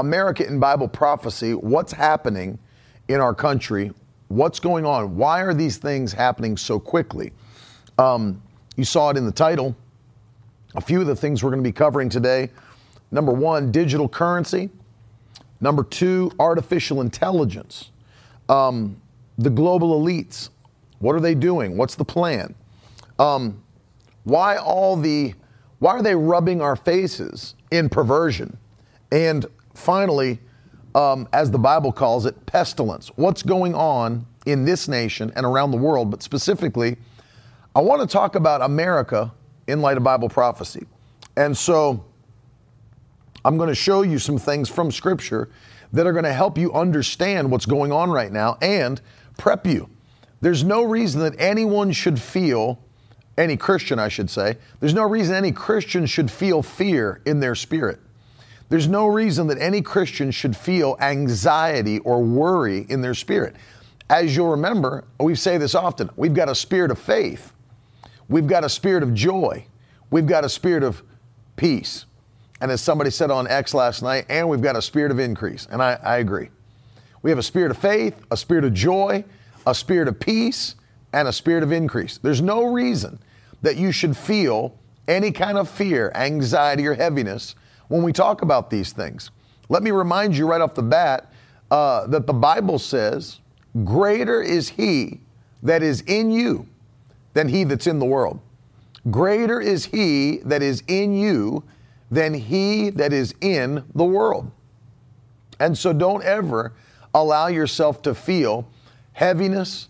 America in Bible prophecy, what's happening in our country, what's going on, why are these things happening so quickly? Um, you saw it in the title. A few of the things we're going to be covering today. Number one, digital currency. Number two, artificial intelligence. Um, the global elites. What are they doing? What's the plan? Um, why all the why are they rubbing our faces in perversion? And finally, um, as the Bible calls it, pestilence. What's going on in this nation and around the world? But specifically, I want to talk about America in light of Bible prophecy. And so I'm going to show you some things from Scripture that are going to help you understand what's going on right now and prep you. There's no reason that anyone should feel, any Christian, I should say, there's no reason any Christian should feel fear in their spirit. There's no reason that any Christian should feel anxiety or worry in their spirit. As you'll remember, we say this often we've got a spirit of faith, we've got a spirit of joy, we've got a spirit of peace. And as somebody said on X last night, and we've got a spirit of increase. And I, I agree. We have a spirit of faith, a spirit of joy, a spirit of peace, and a spirit of increase. There's no reason that you should feel any kind of fear, anxiety, or heaviness when we talk about these things. Let me remind you right off the bat uh, that the Bible says, Greater is He that is in you than He that's in the world. Greater is He that is in you than He that is in the world. And so don't ever allow yourself to feel heaviness,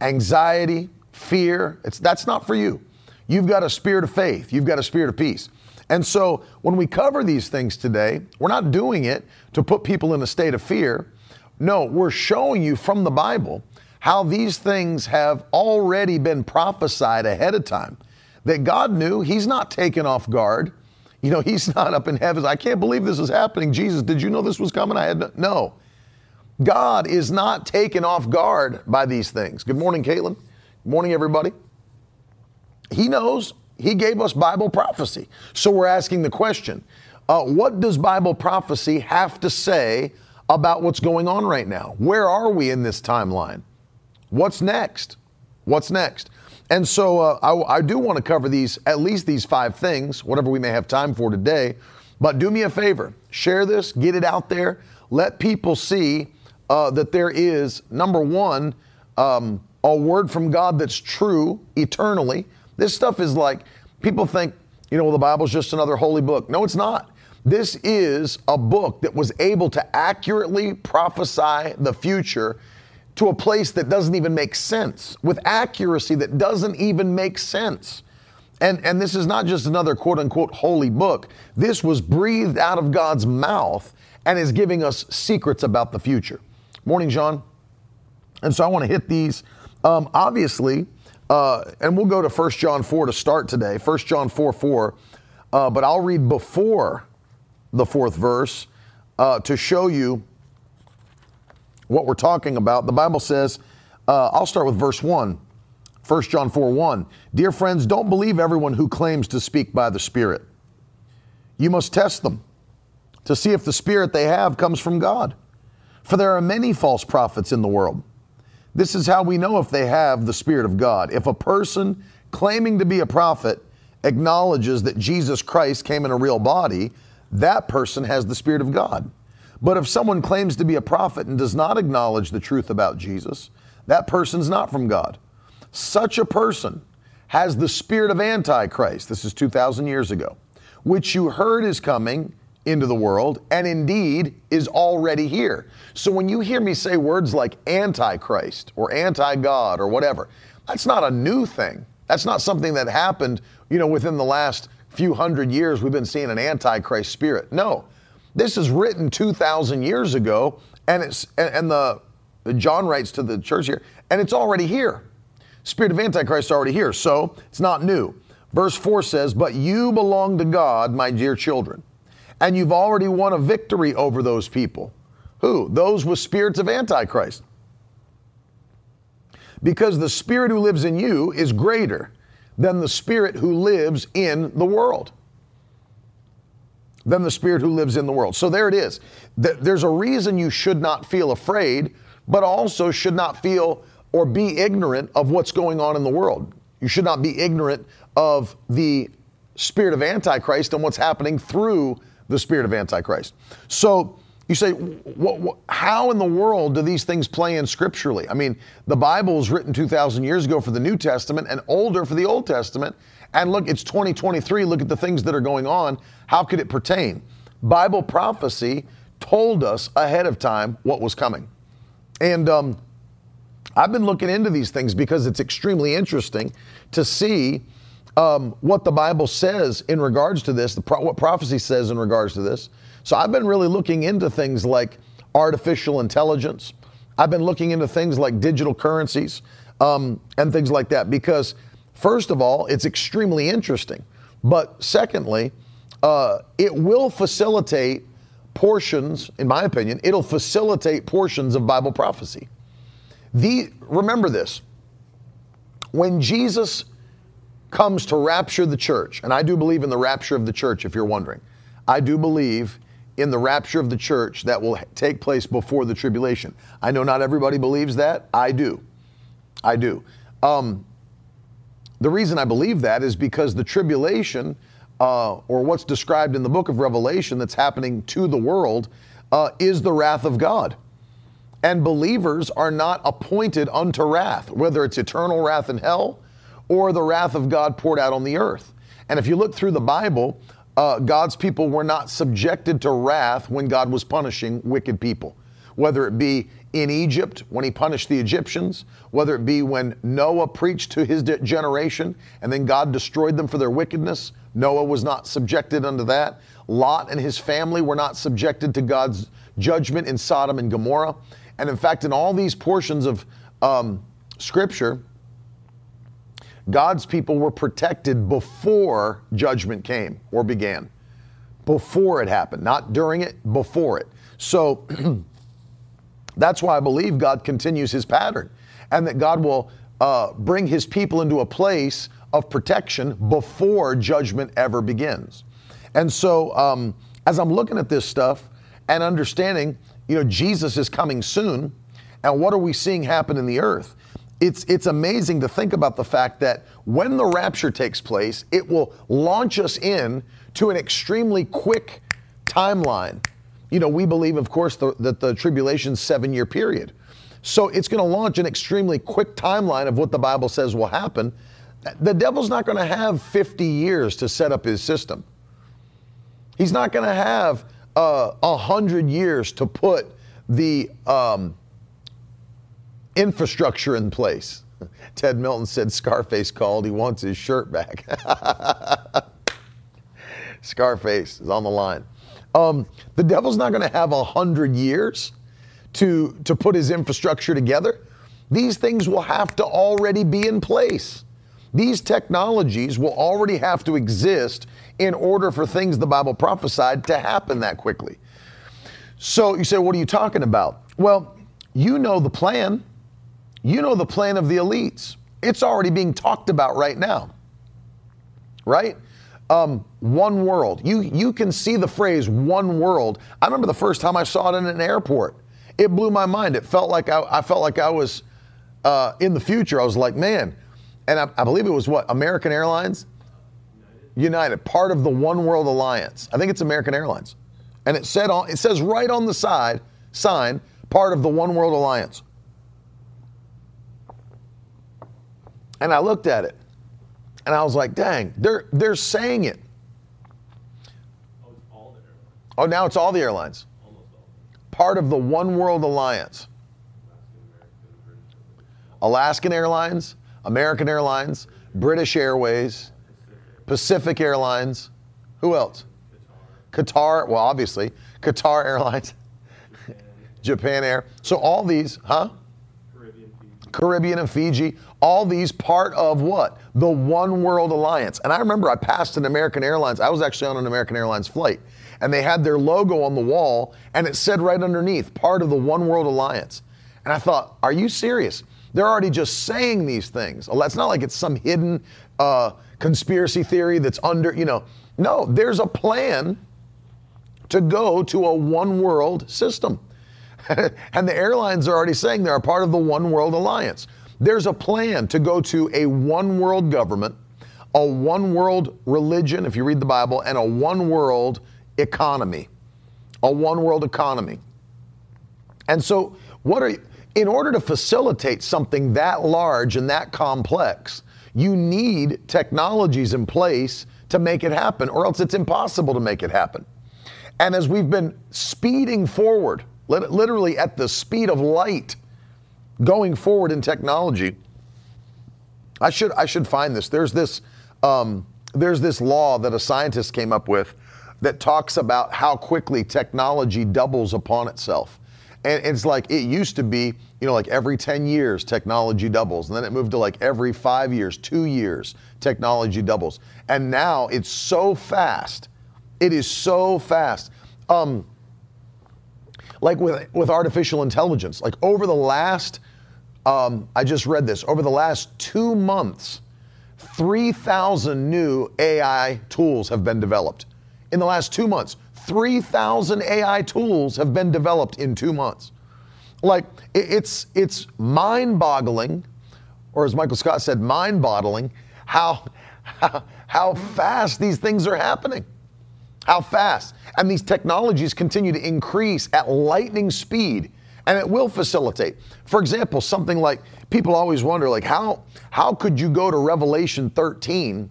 anxiety, fear. It's, that's not for you. You've got a spirit of faith, you've got a spirit of peace. And so when we cover these things today, we're not doing it to put people in a state of fear. No, we're showing you from the Bible how these things have already been prophesied ahead of time. That God knew, He's not taken off guard. You know, He's not up in heaven. I can't believe this is happening. Jesus, did you know this was coming? I had no. no. God is not taken off guard by these things. Good morning, Caitlin. Good morning, everybody. He knows he gave us Bible prophecy. So we're asking the question uh, what does Bible prophecy have to say about what's going on right now? Where are we in this timeline? What's next? What's next? And so uh, I, I do want to cover these, at least these five things, whatever we may have time for today. But do me a favor share this, get it out there, let people see uh, that there is, number one, um, a word from God that's true eternally. This stuff is like, people think, you know, well, the Bible's just another holy book. No, it's not. This is a book that was able to accurately prophesy the future to a place that doesn't even make sense, with accuracy that doesn't even make sense. And, and this is not just another quote unquote holy book. This was breathed out of God's mouth and is giving us secrets about the future. Morning, John. And so I want to hit these. Um, obviously, uh, and we'll go to 1 John 4 to start today. 1 John 4 4. Uh, but I'll read before the fourth verse uh, to show you what we're talking about. The Bible says, uh, I'll start with verse 1. 1 John 4 1. Dear friends, don't believe everyone who claims to speak by the Spirit. You must test them to see if the Spirit they have comes from God. For there are many false prophets in the world. This is how we know if they have the Spirit of God. If a person claiming to be a prophet acknowledges that Jesus Christ came in a real body, that person has the Spirit of God. But if someone claims to be a prophet and does not acknowledge the truth about Jesus, that person's not from God. Such a person has the spirit of Antichrist. This is 2,000 years ago, which you heard is coming into the world and indeed is already here. So when you hear me say words like antichrist or anti-God or whatever, that's not a new thing. That's not something that happened, you know, within the last few hundred years we've been seeing an antichrist spirit. No. This is written 2000 years ago And it's and the John writes to the church here, and it's already here. Spirit of Antichrist already here, so it's not new. Verse 4 says, But you belong to God, my dear children, and you've already won a victory over those people. Who? Those with spirits of Antichrist. Because the spirit who lives in you is greater than the spirit who lives in the world. Than the spirit who lives in the world. So there it is. There's a reason you should not feel afraid, but also should not feel or be ignorant of what's going on in the world. You should not be ignorant of the spirit of Antichrist and what's happening through the spirit of Antichrist. So you say, how in the world do these things play in scripturally? I mean, the Bible was written 2,000 years ago for the New Testament and older for the Old Testament. And look, it's 2023. Look at the things that are going on. How could it pertain? Bible prophecy told us ahead of time what was coming. And um, I've been looking into these things because it's extremely interesting to see um, what the Bible says in regards to this, pro- what prophecy says in regards to this. So I've been really looking into things like artificial intelligence. I've been looking into things like digital currencies um, and things like that because, first of all, it's extremely interesting. But secondly, uh, it will facilitate portions, in my opinion, it'll facilitate portions of Bible prophecy. The, remember this when Jesus comes to rapture the church, and I do believe in the rapture of the church, if you're wondering, I do believe in the rapture of the church that will take place before the tribulation. I know not everybody believes that. I do. I do. Um, the reason I believe that is because the tribulation, uh, or what's described in the book of Revelation that's happening to the world, uh, is the wrath of God. And believers are not appointed unto wrath, whether it's eternal wrath in hell or the wrath of God poured out on the earth. And if you look through the Bible, uh, God's people were not subjected to wrath when God was punishing wicked people, whether it be in Egypt when he punished the Egyptians, whether it be when Noah preached to his generation and then God destroyed them for their wickedness. Noah was not subjected unto that. Lot and his family were not subjected to God's judgment in Sodom and Gomorrah. And in fact, in all these portions of um, Scripture, God's people were protected before judgment came or began, before it happened, not during it, before it. So that's why I believe God continues his pattern and that God will uh, bring his people into a place of protection before judgment ever begins. And so, um, as I'm looking at this stuff and understanding you know, Jesus is coming soon. And what are we seeing happen in the earth? It's, it's amazing to think about the fact that when the rapture takes place, it will launch us in to an extremely quick timeline. You know, we believe, of course, the, that the tribulation's seven year period. So it's going to launch an extremely quick timeline of what the Bible says will happen. The devil's not going to have 50 years to set up his system. He's not going to have uh, a uh, hundred years to put the um, infrastructure in place. Ted Milton said Scarface called. He wants his shirt back. Scarface is on the line. Um, the devil's not going to have a hundred years to to put his infrastructure together. These things will have to already be in place. These technologies will already have to exist in order for things the Bible prophesied to happen that quickly. So you say, what are you talking about? Well, you know the plan. You know the plan of the elites. It's already being talked about right now. Right? Um, one world. You you can see the phrase one world. I remember the first time I saw it in an airport. It blew my mind. It felt like I, I felt like I was uh, in the future. I was like, man, and I, I believe it was what American Airlines, United. United, part of the One World Alliance. I think it's American Airlines, and it said on it says right on the side sign part of the One World Alliance. And I looked at it, and I was like, "Dang, they're they're saying it." Oh, oh now it's all the airlines. Part of the One World Alliance. Alaskan Airlines, American Airlines, British Airways, Pacific Airlines. Who else? Qatar. Well, obviously, Qatar Airlines, Japan Air. So all these, huh? Caribbean and Fiji, all these part of what? The One World Alliance. And I remember I passed an American Airlines, I was actually on an American Airlines flight, and they had their logo on the wall, and it said right underneath, part of the One World Alliance. And I thought, are you serious? They're already just saying these things. It's not like it's some hidden uh, conspiracy theory that's under, you know. No, there's a plan to go to a one world system. and the airlines are already saying they're a part of the One World Alliance. There's a plan to go to a one world government, a one world religion, if you read the Bible, and a one world economy. A one world economy. And so, what are you, in order to facilitate something that large and that complex, you need technologies in place to make it happen, or else it's impossible to make it happen. And as we've been speeding forward, literally at the speed of light going forward in technology. I should I should find this. There's this um, there's this law that a scientist came up with that talks about how quickly technology doubles upon itself. And it's like it used to be, you know, like every 10 years technology doubles. And then it moved to like every five years, two years, technology doubles. And now it's so fast. It is so fast. Um, like with, with artificial intelligence, like over the last, um, I just read this, over the last two months, 3,000 new AI tools have been developed. In the last two months, 3,000 AI tools have been developed in two months. Like, it's, it's mind boggling, or as Michael Scott said, mind boggling, how, how, how fast these things are happening. How fast. And these technologies continue to increase at lightning speed and it will facilitate. For example, something like people always wonder like how how could you go to Revelation 13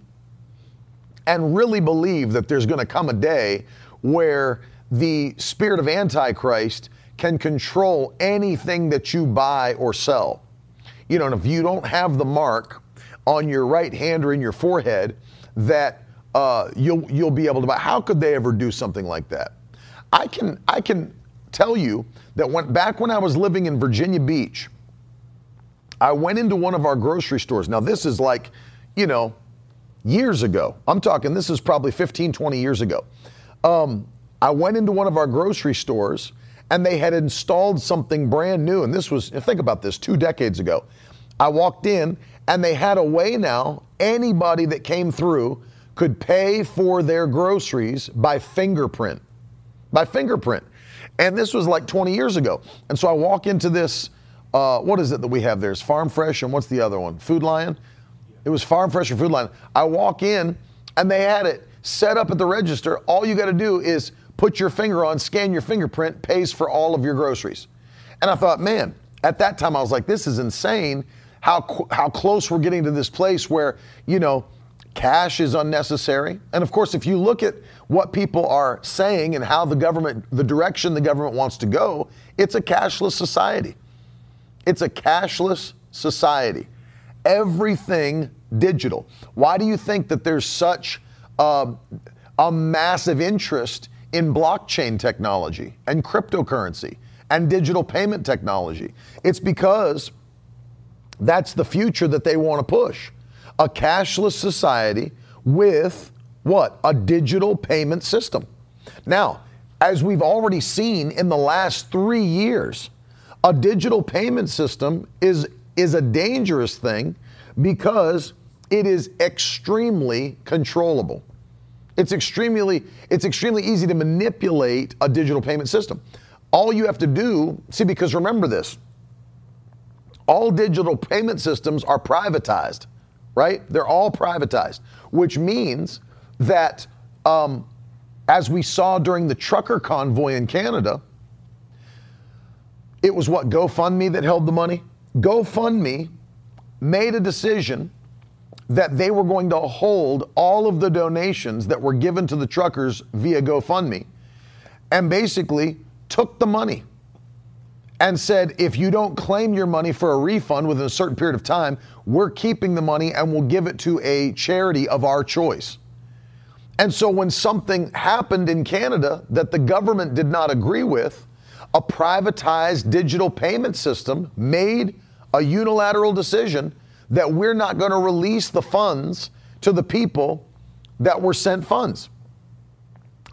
and really believe that there's going to come a day where the spirit of antichrist can control anything that you buy or sell. You know, and if you don't have the mark on your right hand or in your forehead that uh, you'll you'll be able to buy. How could they ever do something like that? I can I can tell you that when back when I was living in Virginia Beach, I went into one of our grocery stores. Now this is like, you know, years ago. I'm talking this is probably 15, 20 years ago. Um, I went into one of our grocery stores and they had installed something brand new. And this was, think about this, two decades ago. I walked in and they had a way now, anybody that came through could pay for their groceries by fingerprint. By fingerprint. And this was like 20 years ago. And so I walk into this, uh, what is it that we have there? It's Farm Fresh and what's the other one? Food Lion? It was Farm Fresh or Food Lion. I walk in and they had it set up at the register. All you got to do is put your finger on, scan your fingerprint, pays for all of your groceries. And I thought, man, at that time I was like, this is insane how, how close we're getting to this place where, you know, Cash is unnecessary. And of course, if you look at what people are saying and how the government, the direction the government wants to go, it's a cashless society. It's a cashless society. Everything digital. Why do you think that there's such uh, a massive interest in blockchain technology and cryptocurrency and digital payment technology? It's because that's the future that they want to push a cashless society with what? A digital payment system. Now, as we've already seen in the last three years, a digital payment system is, is a dangerous thing because it is extremely controllable. It's extremely, it's extremely easy to manipulate a digital payment system. All you have to do, see, because remember this, all digital payment systems are privatized right? They're all privatized, which means that, um, as we saw during the trucker convoy in Canada, it was what GoFundMe that held the money. GoFundMe made a decision that they were going to hold all of the donations that were given to the truckers via GoFundMe and basically took the money and said, if you don't claim your money for a refund within a certain period of time, we're keeping the money and we'll give it to a charity of our choice. And so when something happened in Canada that the government did not agree with, a privatized digital payment system made a unilateral decision that we're not going to release the funds to the people that were sent funds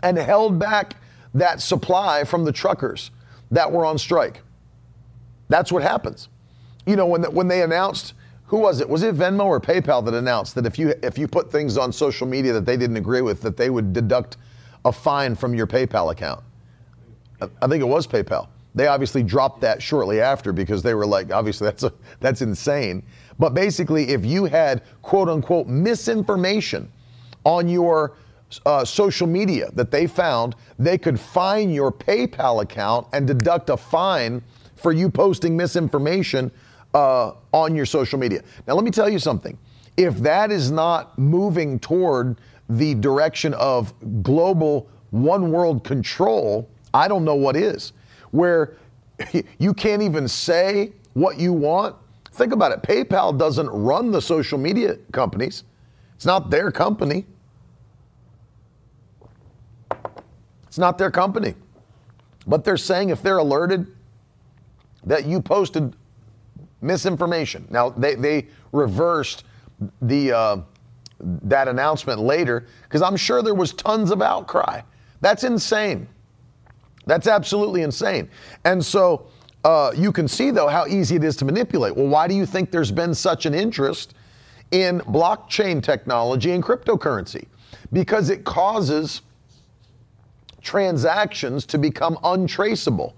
and held back that supply from the truckers that were on strike. That's what happens. You know, when, the, when they announced, who was it? Was it Venmo or PayPal that announced that if you if you put things on social media that they didn't agree with, that they would deduct a fine from your PayPal account? I think it was PayPal. They obviously dropped that shortly after because they were like, obviously that's a, that's insane. But basically, if you had quote unquote misinformation on your uh, social media that they found, they could fine your PayPal account and deduct a fine for you posting misinformation uh, on your social media. Now, let me tell you something. If that is not moving toward the direction of global one world control, I don't know what is. Where you can't even say what you want. Think about it. PayPal doesn't run the social media companies, it's not their company. It's not their company. But they're saying if they're alerted that you posted misinformation. Now, they, they reversed the, uh, that announcement later because I'm sure there was tons of outcry. That's insane. That's absolutely insane. And so uh, you can see, though, how easy it is to manipulate. Well, why do you think there's been such an interest in blockchain technology and cryptocurrency? Because it causes transactions to become untraceable.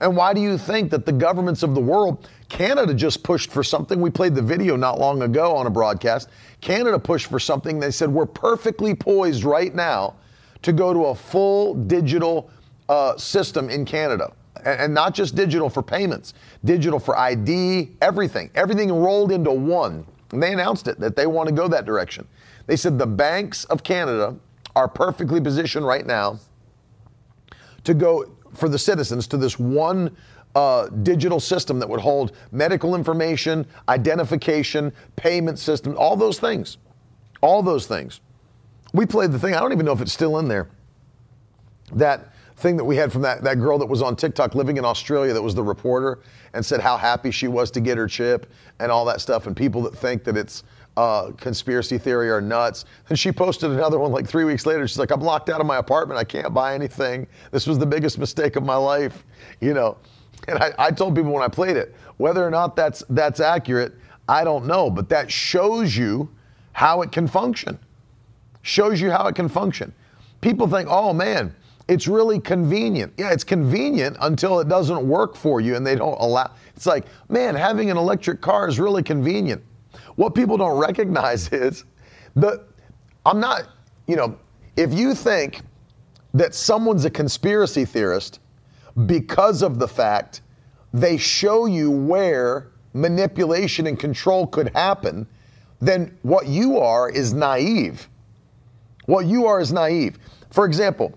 And why do you think that the governments of the world, Canada just pushed for something? We played the video not long ago on a broadcast. Canada pushed for something. They said, We're perfectly poised right now to go to a full digital uh, system in Canada. And, and not just digital for payments, digital for ID, everything. Everything rolled into one. And they announced it that they want to go that direction. They said the banks of Canada are perfectly positioned right now to go for the citizens to this one uh, digital system that would hold medical information, identification, payment system, all those things. All those things. We played the thing, I don't even know if it's still in there. That thing that we had from that, that girl that was on TikTok living in Australia that was the reporter and said how happy she was to get her chip and all that stuff. And people that think that it's uh, conspiracy theory are nuts. And she posted another one like three weeks later. She's like, I'm locked out of my apartment. I can't buy anything. This was the biggest mistake of my life, you know. And I, I told people when I played it, whether or not that's that's accurate, I don't know. But that shows you how it can function. Shows you how it can function. People think, oh man, it's really convenient. Yeah, it's convenient until it doesn't work for you and they don't allow. It's like, man, having an electric car is really convenient. What people don't recognize is the I'm not, you know, if you think that someone's a conspiracy theorist because of the fact they show you where manipulation and control could happen, then what you are is naive. What you are is naive. For example,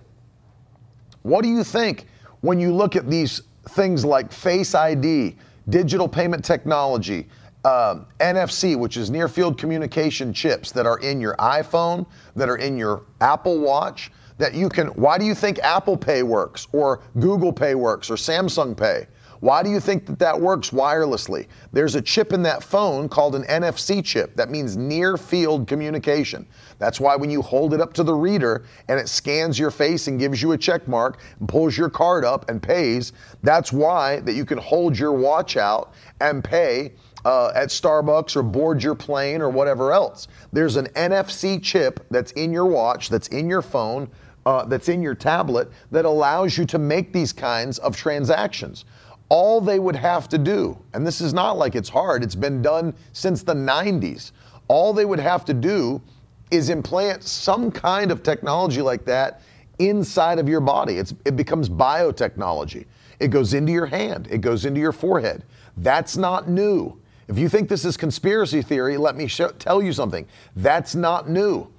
what do you think when you look at these things like Face ID, digital payment technology, um, NFC, which is near field communication chips that are in your iPhone, that are in your Apple Watch, that you can. Why do you think Apple Pay works, or Google Pay works, or Samsung Pay? Why do you think that that works wirelessly? There's a chip in that phone called an NFC chip. That means near field communication. That's why when you hold it up to the reader and it scans your face and gives you a check mark and pulls your card up and pays, that's why that you can hold your watch out and pay uh, at Starbucks or board your plane or whatever else. There's an NFC chip that's in your watch, that's in your phone, uh, that's in your tablet that allows you to make these kinds of transactions. All they would have to do, and this is not like it's hard, it's been done since the 90s. All they would have to do is implant some kind of technology like that inside of your body. It's, it becomes biotechnology. It goes into your hand, it goes into your forehead. That's not new. If you think this is conspiracy theory, let me tell you something. That's not new.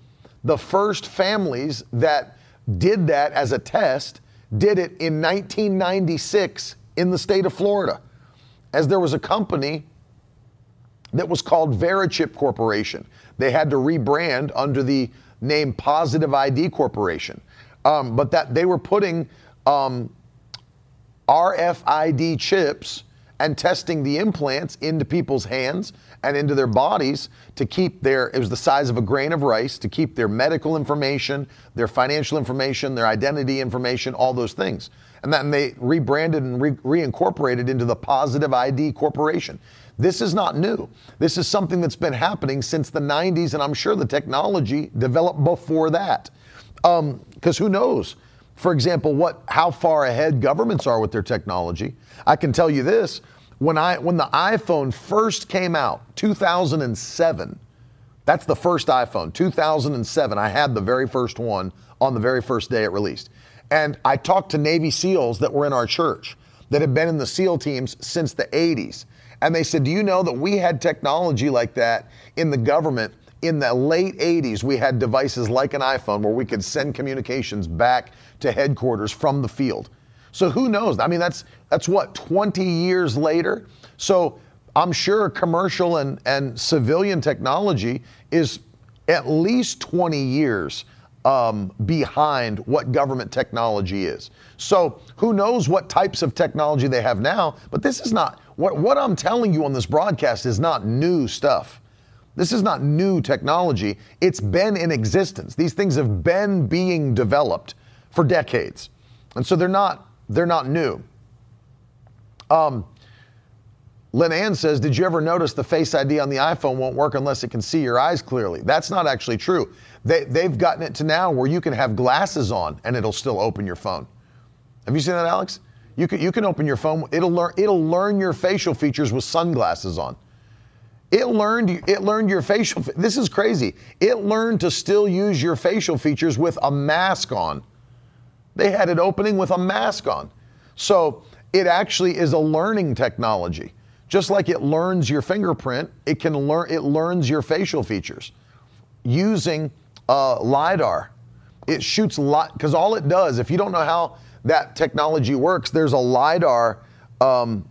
The first families that did that as a test did it in 1996 in the state of Florida, as there was a company that was called Verichip Corporation. They had to rebrand under the name Positive ID Corporation, um, but that they were putting um, RFID chips and testing the implants into people's hands and into their bodies to keep their, it was the size of a grain of rice, to keep their medical information, their financial information, their identity information, all those things. And then they rebranded and re- reincorporated into the Positive ID Corporation. This is not new. This is something that's been happening since the 90s, and I'm sure the technology developed before that. Because um, who knows? For example, what how far ahead governments are with their technology. I can tell you this: when I when the iPhone first came out, 2007. That's the first iPhone, 2007. I had the very first one on the very first day it released. And I talked to Navy SEALs that were in our church that had been in the SEAL teams since the 80s. And they said, Do you know that we had technology like that in the government in the late 80s? We had devices like an iPhone where we could send communications back to headquarters from the field. So who knows? I mean, that's that's what 20 years later. So I'm sure commercial and, and civilian technology is at least 20 years um, behind what government technology is. So who knows what types of technology they have now? But this is not what what I'm telling you on this broadcast is not new stuff. This is not new technology. It's been in existence. These things have been being developed for decades, and so they're not they're not new. Um, Lynn Ann says, Did you ever notice the Face ID on the iPhone won't work unless it can see your eyes clearly? That's not actually true. They, they've gotten it to now where you can have glasses on and it'll still open your phone. Have you seen that, Alex? You can, you can open your phone, it'll learn, it'll learn your facial features with sunglasses on. It learned, it learned your facial, this is crazy. It learned to still use your facial features with a mask on. They had it opening with a mask on. So it actually is a learning technology. Just like it learns your fingerprint, it can learn it learns your facial features using uh, lidar. It shoots light because all it does. If you don't know how that technology works, there's a lidar um,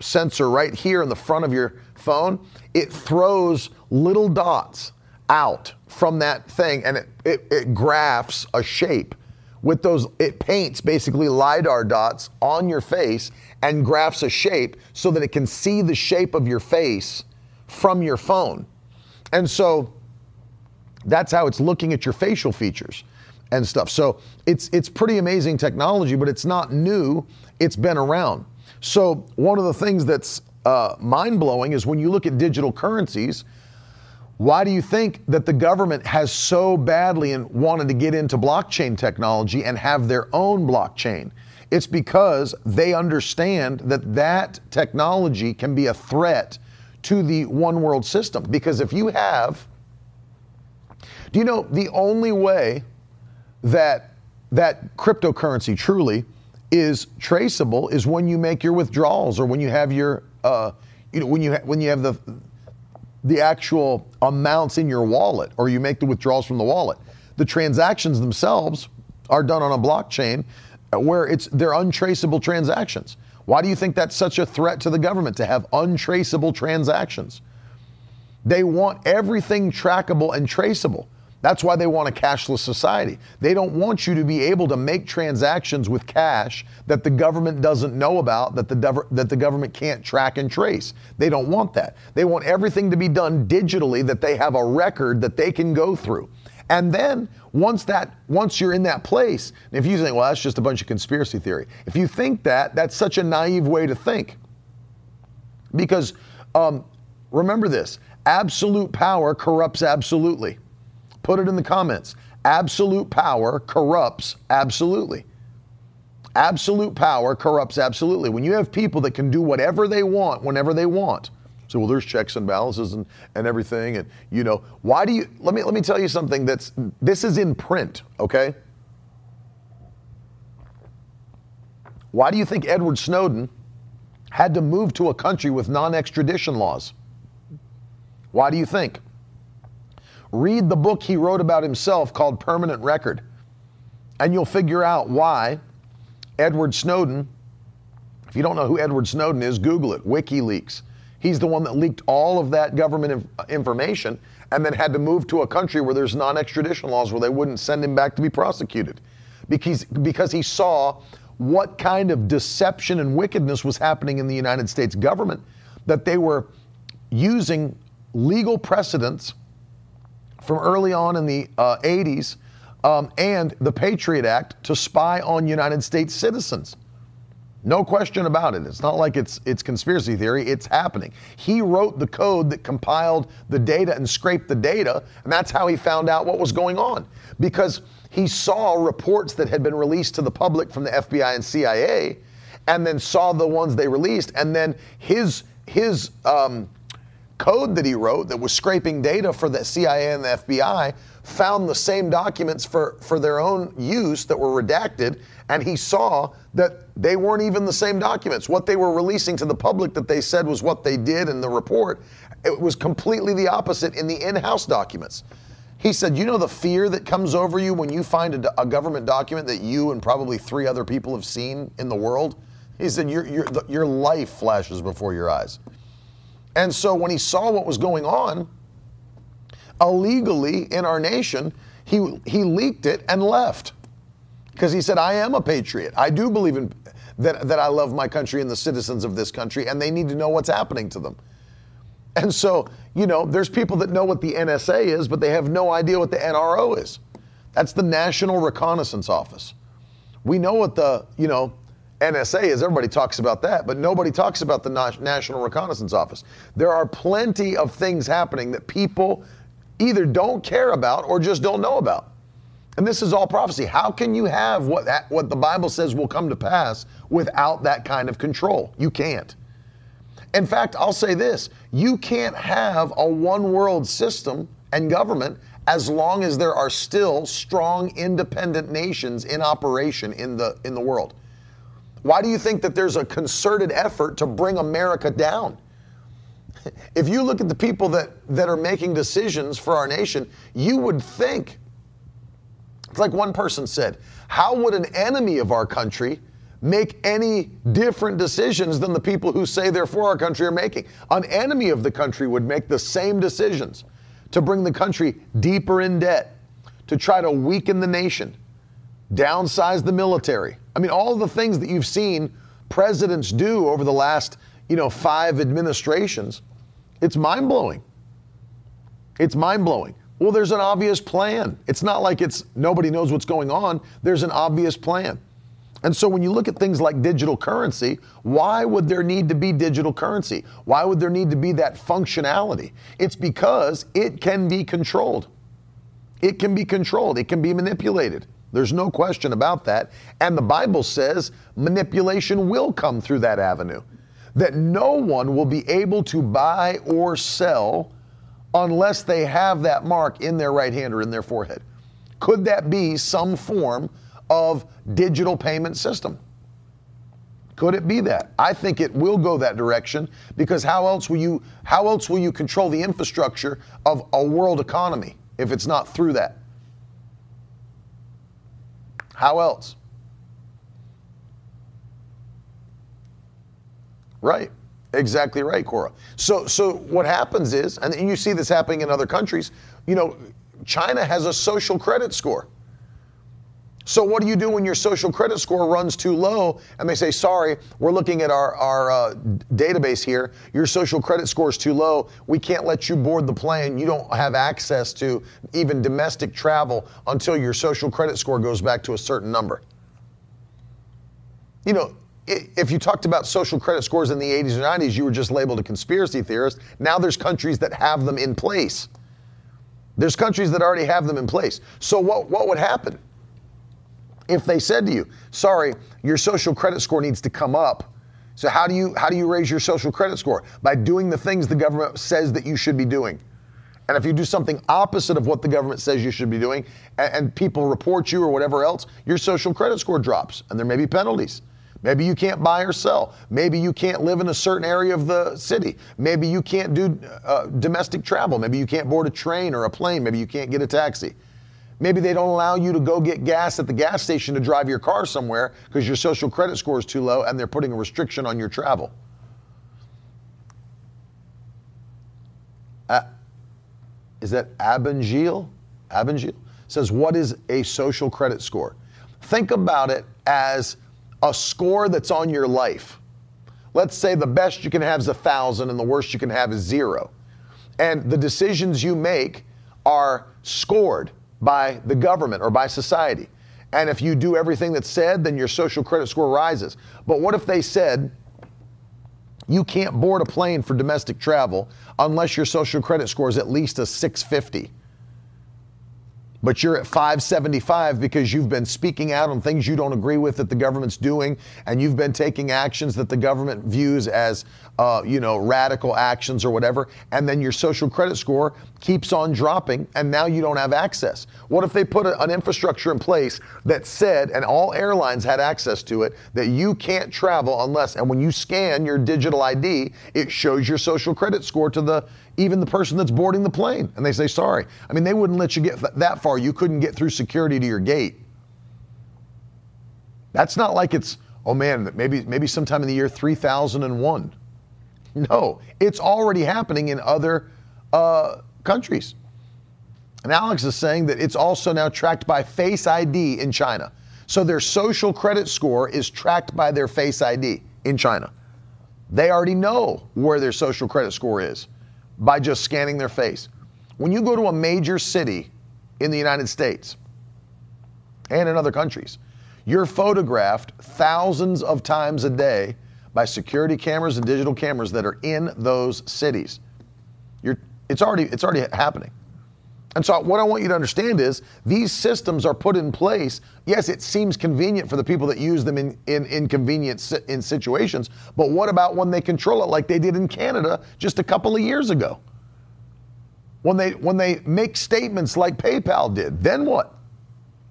sensor right here in the front of your phone. It throws little dots out from that thing, and it, it, it graphs a shape with those, it paints basically LiDAR dots on your face and graphs a shape so that it can see the shape of your face from your phone. And so that's how it's looking at your facial features and stuff. So it's it's pretty amazing technology, but it's not new. It's been around. So one of the things that's uh, mind blowing is when you look at digital currencies why do you think that the government has so badly and wanted to get into blockchain technology and have their own blockchain? It's because they understand that that technology can be a threat to the one world system. Because if you have, do you know the only way that that cryptocurrency truly is traceable is when you make your withdrawals or when you have your, uh, you know, when you ha- when you have the the actual amounts in your wallet or you make the withdrawals from the wallet. The transactions themselves are done on a blockchain where it's they're untraceable transactions. Why do you think that's such a threat to the government to have untraceable transactions? They want everything trackable and traceable. That's why they want a cashless society. They don't want you to be able to make transactions with cash that the government doesn't know about, that the, that the government can't track and trace. They don't want that. They want everything to be done digitally, that they have a record that they can go through. And then once that once you're in that place, if you think, well, that's just a bunch of conspiracy theory. If you think that, that's such a naive way to think. Because um, remember this: absolute power corrupts absolutely. Put it in the comments. Absolute power corrupts absolutely. Absolute power corrupts absolutely. When you have people that can do whatever they want whenever they want, so well, there's checks and balances and, and everything, and you know, why do you let me let me tell you something that's this is in print, okay? Why do you think Edward Snowden had to move to a country with non-extradition laws? Why do you think? Read the book he wrote about himself called Permanent Record, and you'll figure out why Edward Snowden, if you don't know who Edward Snowden is, Google it WikiLeaks. He's the one that leaked all of that government inf- information and then had to move to a country where there's non extradition laws where they wouldn't send him back to be prosecuted because, because he saw what kind of deception and wickedness was happening in the United States government, that they were using legal precedents from early on in the uh, 80s um, and the Patriot Act to spy on United States citizens. No question about it. It's not like it's it's conspiracy theory. It's happening. He wrote the code that compiled the data and scraped the data, and that's how he found out what was going on. Because he saw reports that had been released to the public from the FBI and CIA, and then saw the ones they released, and then his his um, code that he wrote that was scraping data for the CIA and the FBI found the same documents for, for their own use that were redacted, and he saw that they weren't even the same documents. What they were releasing to the public that they said was what they did in the report, it was completely the opposite in the in house documents. He said, You know the fear that comes over you when you find a, a, government document that you and probably three other people have seen in the world? He said, Your, your, your life flashes before your eyes. And so when he saw what was going on, illegally in our nation, he, he leaked it and left. Because he said, I am a patriot. I do believe in that, that I love my country and the citizens of this country, and they need to know what's happening to them. And so, you know, there's people that know what the NSA is, but they have no idea what the NRO is. That's the National Reconnaissance Office. We know what the, you know, NSA is. Everybody talks about that, but nobody talks about the National Reconnaissance Office. There are plenty of things happening that people either don't care about or just don't know about. And this is all prophecy. How can you have what what the Bible says will come to pass without that kind of control? You can't. In fact, I'll say this, you can't have a one world system and government as long as there are still strong independent nations in operation in the in the world. Why do you think that there's a concerted effort to bring America down? If you look at the people that, that are making decisions for our nation, you would think, it's like one person said, how would an enemy of our country make any different decisions than the people who say they're for our country are making? An enemy of the country would make the same decisions to bring the country deeper in debt, to try to weaken the nation, downsize the military. I mean, all the things that you've seen presidents do over the last, you know, five administrations it's mind blowing. It's mind blowing. Well, there's an obvious plan. It's not like it's nobody knows what's going on. There's an obvious plan. And so when you look at things like digital currency, why would there need to be digital currency? Why would there need to be that functionality? It's because it can be controlled. It can be controlled, it can be manipulated. There's no question about that. And the Bible says manipulation will come through that avenue that no one will be able to buy or sell unless they have that mark in their right hand or in their forehead. Could that be some form of digital payment system? Could it be that? I think it will go that direction because how else will you how else will you control the infrastructure of a world economy if it's not through that? How else? Right. Exactly right, Cora. So, so what happens is, and you see this happening in other countries. You know, China has a social credit score. So what do you do when your social credit score runs too low and they say, sorry, we're looking at our, our uh, database here. Your social credit score is too low. We can't let you board the plane. You don't have access to even domestic travel until your social credit score goes back to a certain number. You know, if you talked about social credit scores in the 80s or 90s, you were just labeled a conspiracy theorist. Now there's countries that have them in place. There's countries that already have them in place. So what, what would happen if they said to you, sorry, your social credit score needs to come up? So how do you how do you raise your social credit score? By doing the things the government says that you should be doing. And if you do something opposite of what the government says you should be doing, and, and people report you or whatever else, your social credit score drops, and there may be penalties. Maybe you can't buy or sell. Maybe you can't live in a certain area of the city. Maybe you can't do uh, domestic travel. Maybe you can't board a train or a plane. Maybe you can't get a taxi. Maybe they don't allow you to go get gas at the gas station to drive your car somewhere because your social credit score is too low and they're putting a restriction on your travel. Uh, is that Abengil? Abengil says, What is a social credit score? Think about it as a score that's on your life. Let's say the best you can have is a thousand and the worst you can have is zero. And the decisions you make are scored by the government or by society. And if you do everything that's said, then your social credit score rises. But what if they said you can't board a plane for domestic travel unless your social credit score is at least a 650? But you're at 575 because you've been speaking out on things you don't agree with that the government's doing, and you've been taking actions that the government views as, uh, you know, radical actions or whatever, and then your social credit score keeps on dropping, and now you don't have access. What if they put a, an infrastructure in place that said, and all airlines had access to it, that you can't travel unless, and when you scan your digital ID, it shows your social credit score to the even the person that's boarding the plane. And they say, sorry. I mean, they wouldn't let you get that far. You couldn't get through security to your gate. That's not like it's, oh man, maybe, maybe sometime in the year 3001. No, it's already happening in other uh, countries. And Alex is saying that it's also now tracked by Face ID in China. So their social credit score is tracked by their Face ID in China. They already know where their social credit score is by just scanning their face. When you go to a major city in the United States and in other countries, you're photographed thousands of times a day by security cameras and digital cameras that are in those cities. You're, it's already it's already happening. And so what I want you to understand is these systems are put in place. Yes, it seems convenient for the people that use them in, in inconvenient in situations, but what about when they control it like they did in Canada just a couple of years ago? When they when they make statements like PayPal did, then what?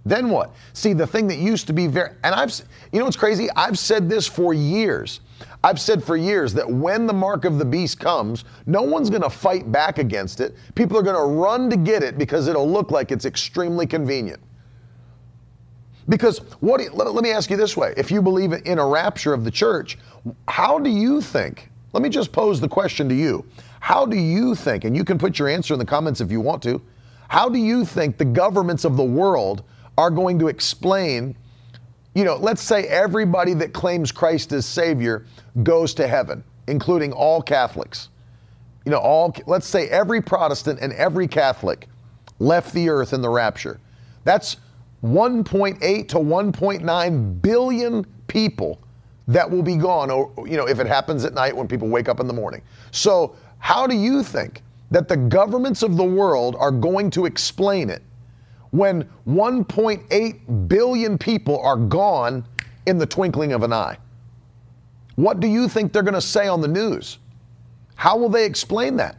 Then what? See, the thing that used to be very and I've you know what's crazy? I've said this for years. I've said for years that when the mark of the beast comes, no one's going to fight back against it. People are going to run to get it because it'll look like it's extremely convenient. Because what? Let, let me ask you this way: If you believe in a rapture of the church, how do you think? Let me just pose the question to you: How do you think? And you can put your answer in the comments if you want to. How do you think the governments of the world are going to explain you know, let's say everybody that claims Christ as Savior goes to heaven, including all Catholics. You know, all let's say every Protestant and every Catholic left the earth in the rapture. That's 1.8 to 1.9 billion people that will be gone, you know, if it happens at night when people wake up in the morning. So, how do you think that the governments of the world are going to explain it when 1.8 billion people are gone in the twinkling of an eye? What do you think they're going to say on the news? How will they explain that?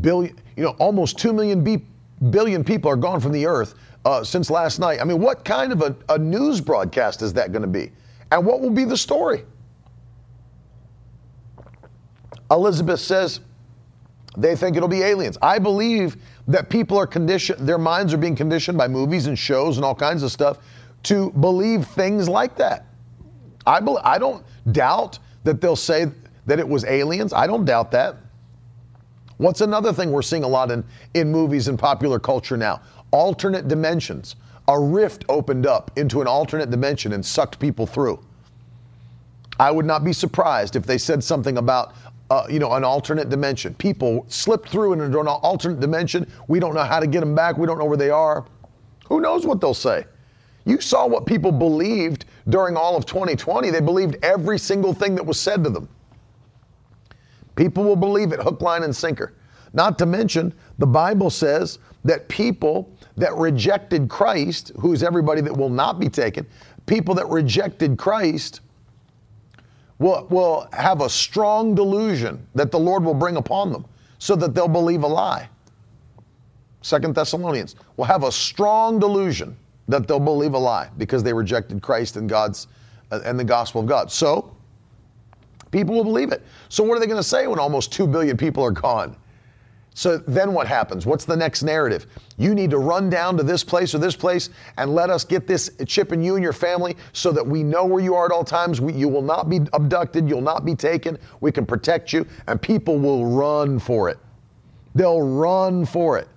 Billion, you know, almost 2 million be- billion people are gone from the earth uh, since last night. I mean, what kind of a, a news broadcast is that going to be? And what will be the story? Elizabeth says they think it'll be aliens. I believe that people are conditioned, their minds are being conditioned by movies and shows and all kinds of stuff to believe things like that. I, be, I don't doubt that they'll say that it was aliens. I don't doubt that. What's another thing we're seeing a lot in, in movies and popular culture now? Alternate dimensions. A rift opened up into an alternate dimension and sucked people through. I would not be surprised if they said something about uh, you know, an alternate dimension. People slip through into an alternate dimension. We don't know how to get them back. We don't know where they are. Who knows what they'll say? You saw what people believed during all of 2020. They believed every single thing that was said to them. People will believe it hook, line, and sinker. Not to mention, the Bible says that people that rejected Christ, who's everybody that will not be taken, people that rejected Christ will, will have a strong delusion that the Lord will bring upon them so that they'll believe a lie. Second Thessalonians will have a strong delusion that they'll believe a lie because they rejected Christ and God's uh, and the gospel of God. So people will believe it. So what are they going to say when almost 2 billion people are gone? So then what happens? What's the next narrative? You need to run down to this place or this place and let us get this chip in you and your family so that we know where you are at all times. We, you will not be abducted. You'll not be taken. We can protect you, and people will run for it. They'll run for it.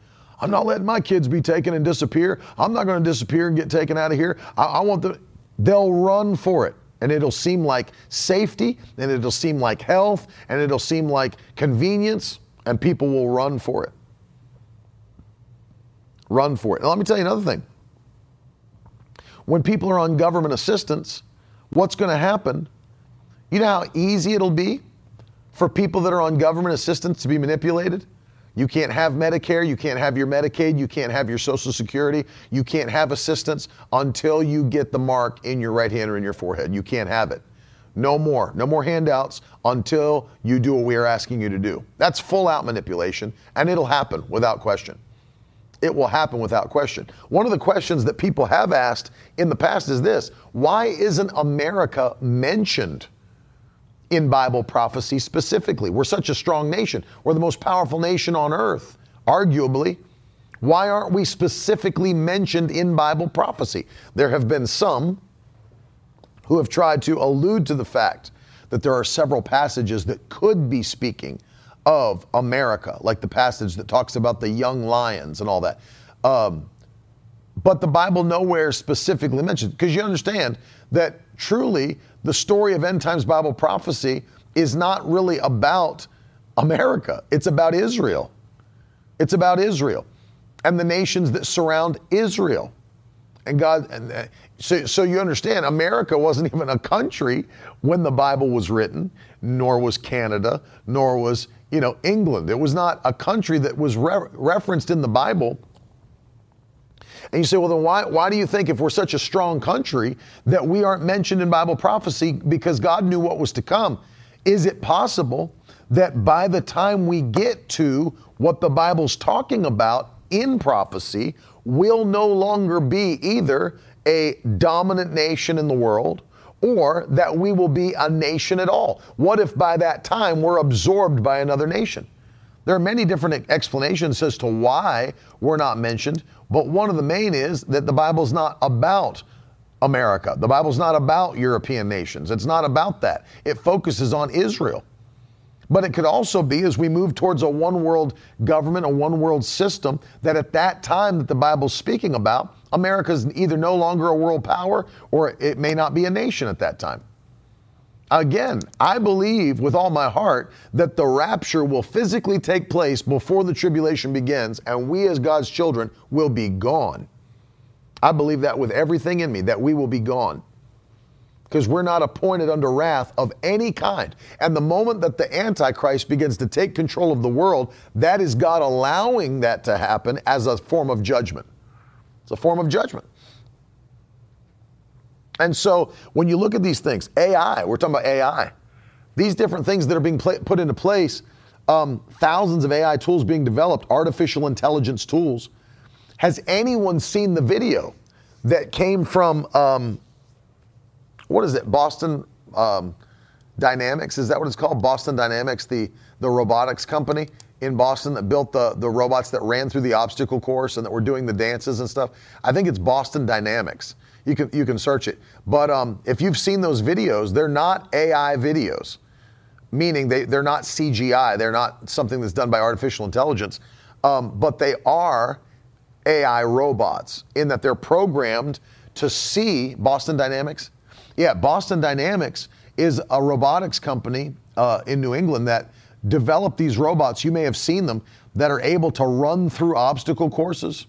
I'm not letting my kids be taken and disappear. I'm not going to disappear and get taken out of here. I, I want the they'll run for it. And it'll seem like safety, and it'll seem like health, and it'll seem like convenience, and people will run for it. Run for it. Let me tell you another thing. When people are on government assistance, what's going to happen? You know how easy it'll be for people that are on government assistance to be manipulated? You can't have Medicare, you can't have your Medicaid, you can't have your Social Security, you can't have assistance until you get the mark in your right hand or in your forehead. You can't have it. No more. No more handouts until you do what we are asking you to do. That's full out manipulation, and it'll happen without question. It will happen without question. One of the questions that people have asked in the past is this why isn't America mentioned? in Bible prophecy specifically. We're such a strong nation. We're the most powerful nation on earth, arguably. Why aren't we specifically mentioned in Bible prophecy? There have been some who have tried to allude to the fact that there are several passages that could be speaking of America, like the passage that talks about the young lions and all that. Um, but the Bible nowhere specifically mentions, because you understand that truly the story of end times Bible prophecy is not really about America, it's about Israel. It's about Israel and the nations that surround Israel. And God, and, uh, so, so you understand, America wasn't even a country when the Bible was written, nor was Canada, nor was, you know, England. It was not a country that was re- referenced in the Bible and you say, well, then why, why do you think, if we're such a strong country, that we aren't mentioned in Bible prophecy because God knew what was to come? Is it possible that by the time we get to what the Bible's talking about in prophecy, we'll no longer be either a dominant nation in the world or that we will be a nation at all? What if by that time we're absorbed by another nation? There are many different explanations as to why we're not mentioned, but one of the main is that the Bible's not about America. The Bible's not about European nations. It's not about that. It focuses on Israel. But it could also be as we move towards a one world government, a one world system, that at that time that the Bible's speaking about, America's either no longer a world power or it may not be a nation at that time. Again, I believe with all my heart that the rapture will physically take place before the tribulation begins, and we as God's children will be gone. I believe that with everything in me, that we will be gone. Because we're not appointed under wrath of any kind. And the moment that the Antichrist begins to take control of the world, that is God allowing that to happen as a form of judgment. A form of judgment. And so when you look at these things, AI, we're talking about AI, these different things that are being pl- put into place, um, thousands of AI tools being developed, artificial intelligence tools. Has anyone seen the video that came from, um, what is it, Boston um, Dynamics? Is that what it's called? Boston Dynamics, the, the robotics company in Boston that built the, the robots that ran through the obstacle course and that were doing the dances and stuff. I think it's Boston Dynamics. You can you can search it. But um, if you've seen those videos, they're not AI videos, meaning they they're not CGI. They're not something that's done by artificial intelligence, um, but they are AI robots in that they're programmed to see Boston Dynamics. Yeah, Boston Dynamics is a robotics company uh, in New England that developed these robots. You may have seen them that are able to run through obstacle courses,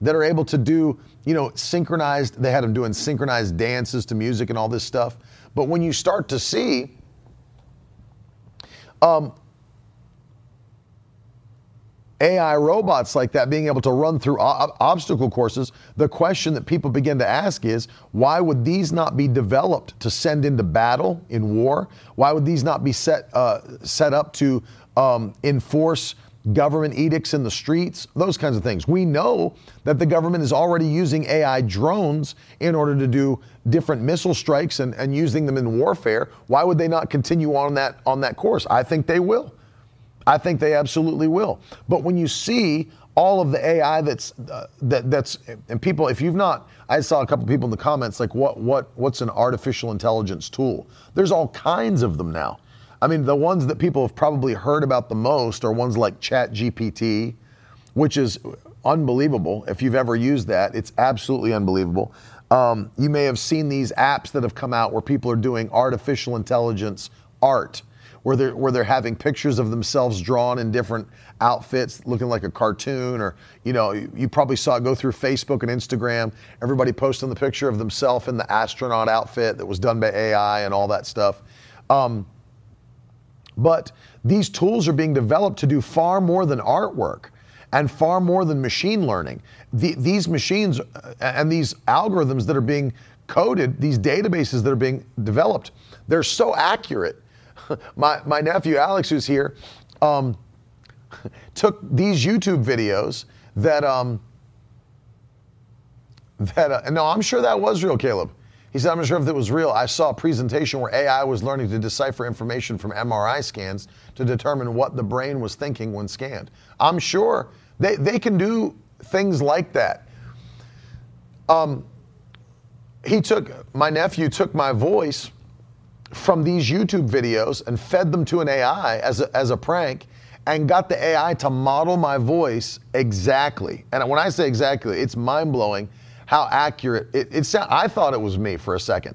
that are able to do you know, synchronized, they had them doing synchronized dances to music and all this stuff. But when you start to see, um, AI robots like that being able to run through obstacle courses, the question that people begin to ask is why would these not be developed to send into battle in war? Why would these not be set uh, set up to um, enforce government edicts in the streets, those kinds of things. We know that the government is already using AI drones in order to do different missile strikes and, and using them in warfare. Why would they not continue on that on that course? I think they will. I think they absolutely will. But when you see all of the AI that's uh, that that's and people, if you've not, I saw a couple people in the comments like, what what what's an artificial intelligence tool? There's all kinds of them now. I mean, the ones that people have probably heard about the most are ones like ChatGPT, which is unbelievable. If you've ever used that, it's absolutely unbelievable. Um, you may have seen these apps that have come out where people are doing artificial intelligence art, where they're where they're having pictures of themselves drawn in different outfits, looking like a cartoon, or you know, you, you probably saw it go through Facebook and Instagram. Everybody posting the picture of themselves in the astronaut outfit that was done by AI and all that stuff. Um, but these tools are being developed to do far more than artwork and far more than machine learning. The, these machines uh, and these algorithms that are being coded, these databases that are being developed, they're so accurate. my, my nephew Alex, who's here, um, took these YouTube videos that, um, that uh, no, I'm sure that was real, Caleb. He said, I'm not sure if it was real. I saw a presentation where AI was learning to decipher information from MRI scans to determine what the brain was thinking when scanned. I'm sure they, they can do things like that. Um, he took, my nephew took my voice from these YouTube videos and fed them to an AI as a, as a prank and got the AI to model my voice exactly. And when I say exactly, it's mind blowing how accurate it, it I thought it was me for a second,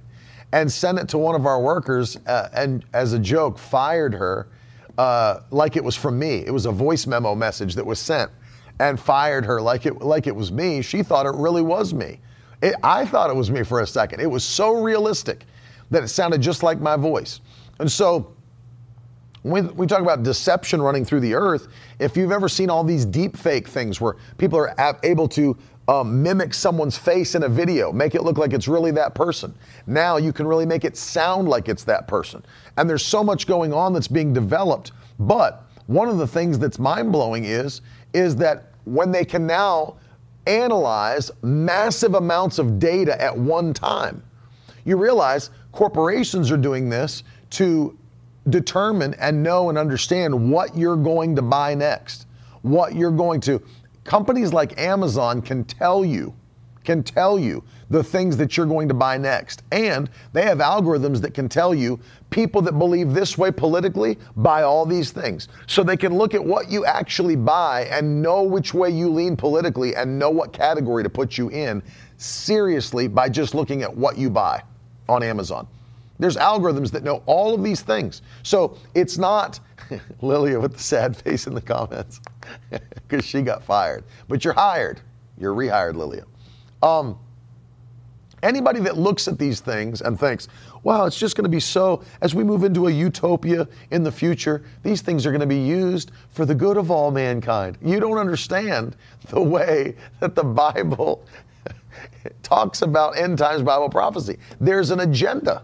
and sent it to one of our workers, uh, and as a joke, fired her uh, like it was from me. It was a voice memo message that was sent, and fired her like it like it was me. She thought it really was me. It, I thought it was me for a second. It was so realistic that it sounded just like my voice, and so. When we talk about deception running through the earth, if you've ever seen all these deep fake things where people are able to um, mimic someone's face in a video, make it look like it's really that person. Now you can really make it sound like it's that person. And there's so much going on that's being developed. But one of the things that's mind blowing is, is that when they can now analyze massive amounts of data at one time, you realize corporations are doing this to determine and know and understand what you're going to buy next, what you're going to Companies like Amazon can tell you, can tell you the things that you're going to buy next. And they have algorithms that can tell you people that believe this way politically buy all these things. So they can look at what you actually buy and know which way you lean politically and know what category to put you in seriously by just looking at what you buy on Amazon. There's algorithms that know all of these things. So it's not Lilia with the sad face in the comments because she got fired. But you're hired. You're rehired, Lilia. Um, anybody that looks at these things and thinks, wow, it's just going to be so, as we move into a utopia in the future, these things are going to be used for the good of all mankind. You don't understand the way that the Bible talks about end times Bible prophecy. There's an agenda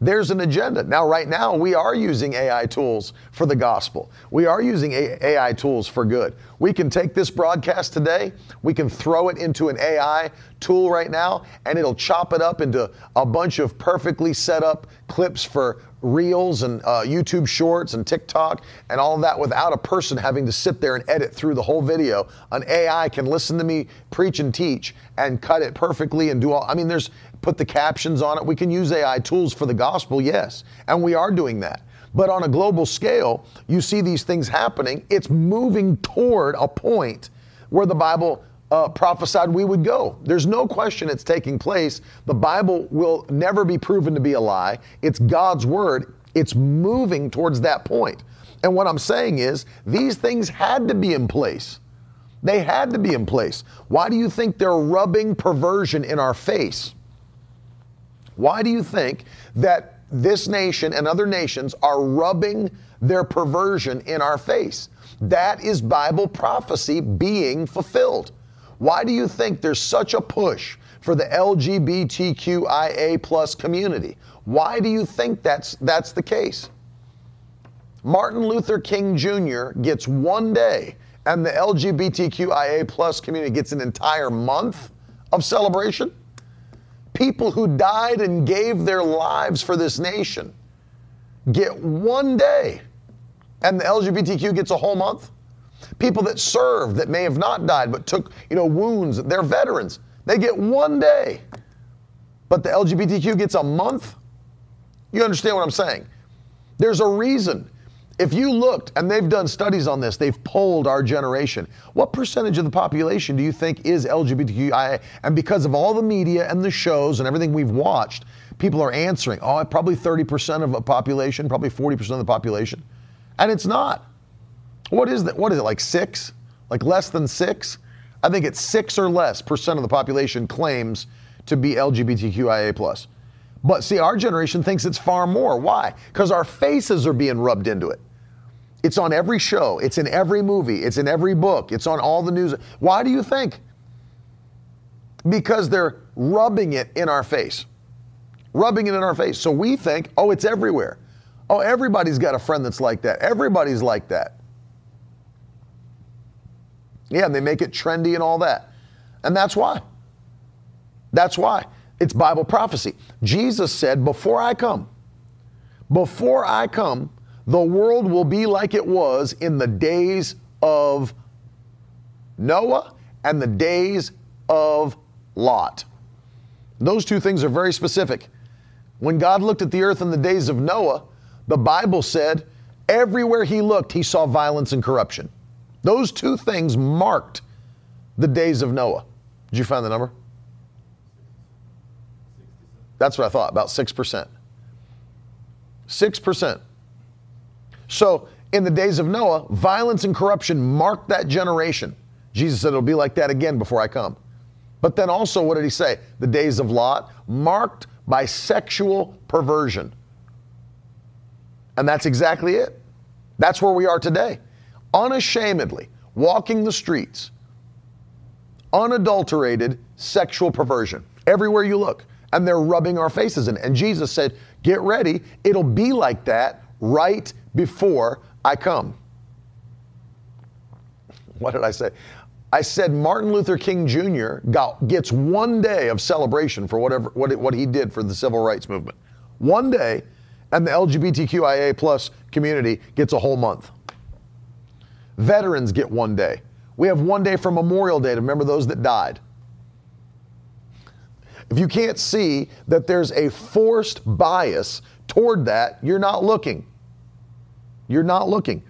there's an agenda. Now, right now, we are using AI tools for the gospel. We are using AI tools for good. We can take this broadcast today, we can throw it into an AI tool right now, and it'll chop it up into a bunch of perfectly set up clips for reels and uh, YouTube shorts and TikTok and all that without a person having to sit there and edit through the whole video. An AI can listen to me preach and teach and cut it perfectly and do all. I mean, there's put the captions on it. We can use AI tools for the gospel, yes, and we are doing that. But on a global scale, you see these things happening. It's moving toward a point where the Bible uh, prophesied we would go. There's no question it's taking place. The Bible will never be proven to be a lie. It's God's word. It's moving towards that point. And what I'm saying is, these things had to be in place. They had to be in place. Why do you think they're rubbing perversion in our face? Why do you think that this nation and other nations are rubbing their perversion in our face? That is Bible prophecy being fulfilled. Why do you think there's such a push for the LGBTQIA plus community? Why do you think that's that's the case? Martin Luther King Jr. gets one day, and the LGBTQIA plus community gets an entire month of celebration? people who died and gave their lives for this nation get one day, and the LGBTQ gets a whole month. People that served that may have not died but took, you know, wounds, they're veterans. They get one day. But the LGBTQ gets a month? You understand what I'm saying? There's a reason If you looked, and they've done studies on this, they've polled our generation. What percentage of the population do you think is LGBTQIA? And because of all the media and the shows and everything we've watched, people are answering, oh, probably 30% of a population, probably 40% of the population. And it's not. What is that? What is it, like six? Like less than six? I think it's six or less percent of the population claims to be LGBTQIA plus. But see, our generation thinks it's far more. Why? Because our faces are being rubbed into it. It's on every show, it's in every movie, it's in every book, it's on all the news. Why do you think? Because they're rubbing it in our face. Rubbing it in our face. So we think, oh, it's everywhere. Oh, everybody's got a friend that's like that. Everybody's like that. Yeah, and they make it trendy and all that. And that's why. That's why. It's Bible prophecy. Jesus said, Before I come, before I come, the world will be like it was in the days of Noah and the days of Lot. Those two things are very specific. When God looked at the earth in the days of Noah, the Bible said everywhere he looked, he saw violence and corruption. Those two things marked the days of Noah. Did you find the number? That's what I thought, about 6%. 6%. So, in the days of Noah, violence and corruption marked that generation. Jesus said it'll be like that again before I come. But then also, what did he say? The days of Lot, marked by sexual perversion. And that's exactly it. That's where we are today. Unashamedly walking the streets, unadulterated sexual perversion everywhere you look. And they're rubbing our faces in. It. And Jesus said, Get ready, it'll be like that right before I come. What did I say? I said Martin Luther King Jr. Got, gets one day of celebration for whatever what, what he did for the civil rights movement. One day, and the LGBTQIA plus community gets a whole month. Veterans get one day. We have one day for Memorial Day to remember those that died. If you can't see that there's a forced bias toward that, you're not looking. You're not looking.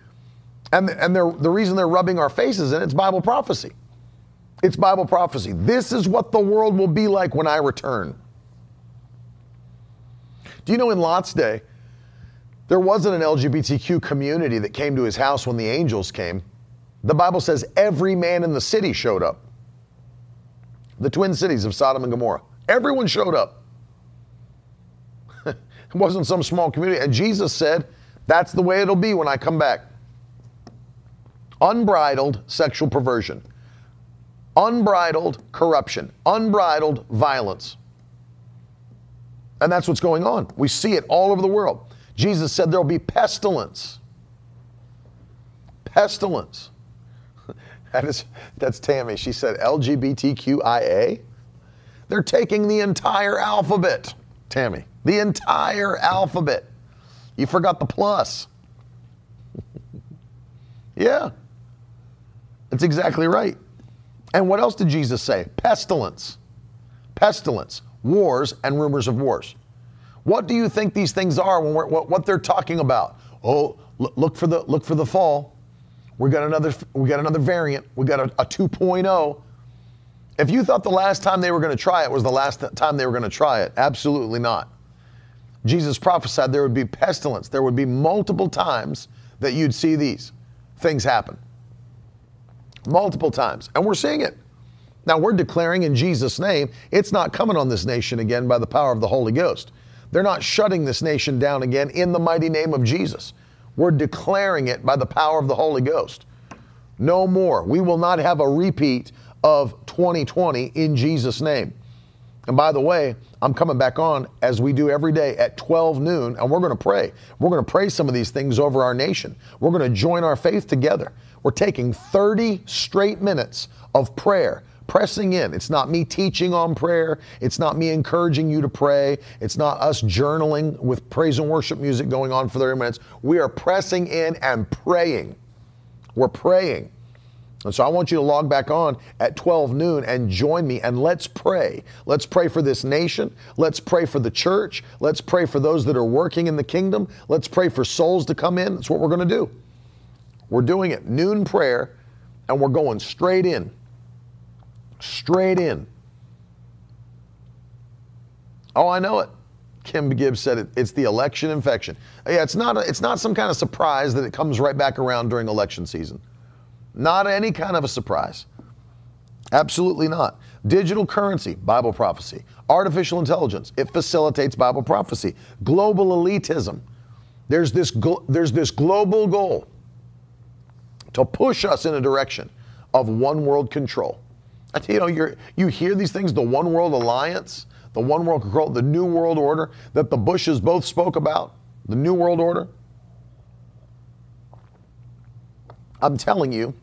And, and the reason they're rubbing our faces in it's Bible prophecy. It's Bible prophecy. This is what the world will be like when I return. Do you know in Lot's day, there wasn't an LGBTQ community that came to his house when the angels came. The Bible says every man in the city showed up. The twin cities of Sodom and Gomorrah. Everyone showed up. it wasn't some small community. And Jesus said, that's the way it'll be when I come back. Unbridled sexual perversion, unbridled corruption, unbridled violence. And that's what's going on. We see it all over the world. Jesus said there'll be pestilence. Pestilence. That is, that's Tammy. She said LGBTQIA. They're taking the entire alphabet, Tammy. The entire alphabet. You forgot the plus. yeah. That's exactly right. And what else did Jesus say? Pestilence. Pestilence. Wars and rumors of wars. What do you think these things are when we're, what, what they're talking about? Oh, look for the look for the fall. We got another we got another variant. We got a, a 2.0. If you thought the last time they were going to try it was the last time they were going to try it, absolutely not. Jesus prophesied there would be pestilence. There would be multiple times that you'd see these things happen. Multiple times. And we're seeing it. Now we're declaring in Jesus' name, it's not coming on this nation again by the power of the Holy Ghost. They're not shutting this nation down again in the mighty name of Jesus. We're declaring it by the power of the Holy Ghost. No more. We will not have a repeat of 2020 in Jesus' name. And by the way, I'm coming back on as we do every day at 12 noon, and we're going to pray. We're going to pray some of these things over our nation. We're going to join our faith together. We're taking 30 straight minutes of prayer, pressing in. It's not me teaching on prayer. It's not me encouraging you to pray. It's not us journaling with praise and worship music going on for 30 minutes. We are pressing in and praying. We're praying. And so I want you to log back on at 12 noon and join me and let's pray. Let's pray for this nation. Let's pray for the church. Let's pray for those that are working in the kingdom. Let's pray for souls to come in. That's what we're going to do. We're doing it noon prayer and we're going straight in. Straight in. Oh, I know it. Kim Gibbs said it, it's the election infection. Yeah, it's not, a, it's not some kind of surprise that it comes right back around during election season. Not any kind of a surprise. Absolutely not. Digital currency, Bible prophecy. Artificial intelligence, it facilitates Bible prophecy. Global elitism, there's this, there's this global goal to push us in a direction of one world control. You know, you you hear these things, the one world alliance, the one world control, the new world order that the Bushes both spoke about, the new world order. I'm telling you,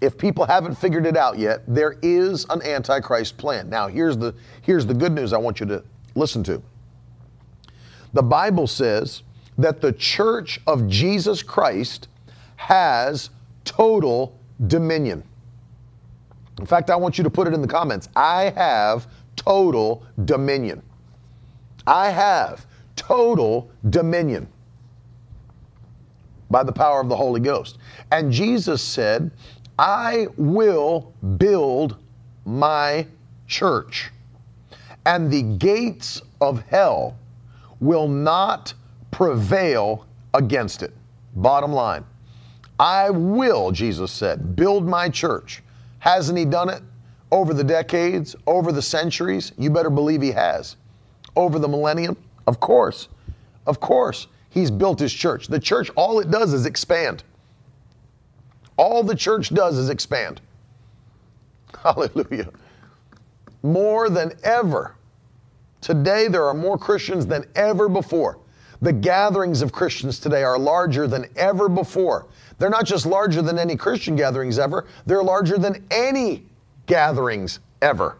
if people haven't figured it out yet, there is an antichrist plan. Now, here's the here's the good news I want you to listen to. The Bible says that the church of Jesus Christ has total dominion. In fact, I want you to put it in the comments. I have total dominion. I have total dominion by the power of the Holy Ghost. And Jesus said, I will build my church, and the gates of hell will not prevail against it. Bottom line, I will, Jesus said, build my church. Hasn't he done it over the decades, over the centuries? You better believe he has. Over the millennium? Of course. Of course. He's built his church. The church, all it does is expand. All the church does is expand. Hallelujah. More than ever. Today, there are more Christians than ever before. The gatherings of Christians today are larger than ever before. They're not just larger than any Christian gatherings ever, they're larger than any gatherings ever.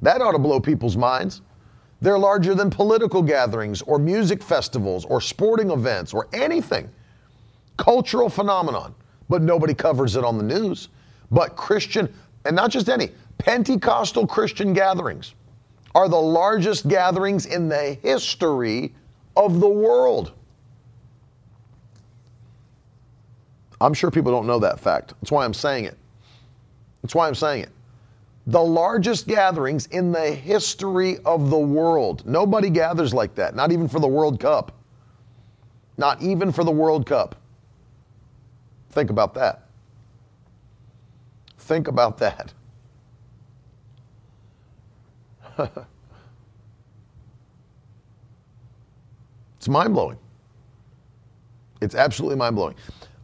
That ought to blow people's minds. They're larger than political gatherings or music festivals or sporting events or anything. Cultural phenomenon but nobody covers it on the news. But Christian, and not just any, Pentecostal Christian gatherings are the largest gatherings in the history of the world. I'm sure people don't know that fact. That's why I'm saying it. That's why I'm saying it. The largest gatherings in the history of the world. Nobody gathers like that, not even for the World Cup. Not even for the World Cup. Think about that. Think about that. it's mind blowing. It's absolutely mind blowing.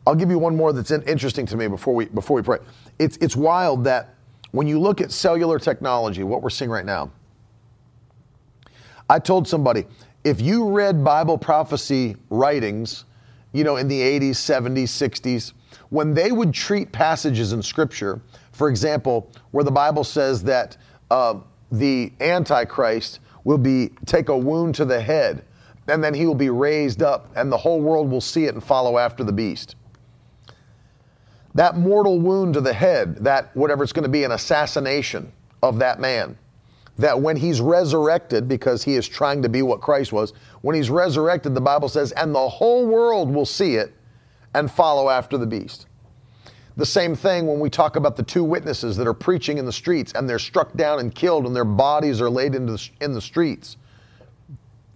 I'll give you one more that's interesting to me before we before we pray. It's it's wild that when you look at cellular technology, what we're seeing right now. I told somebody if you read Bible prophecy writings, you know, in the 80s, 70s, 60s, when they would treat passages in Scripture, for example, where the Bible says that uh, the Antichrist will be take a wound to the head, and then he will be raised up, and the whole world will see it and follow after the beast. That mortal wound to the head, that whatever it's going to be, an assassination of that man, that when he's resurrected, because he is trying to be what Christ was, when he's resurrected, the Bible says, and the whole world will see it and follow after the beast. The same thing when we talk about the two witnesses that are preaching in the streets and they're struck down and killed and their bodies are laid the, in the streets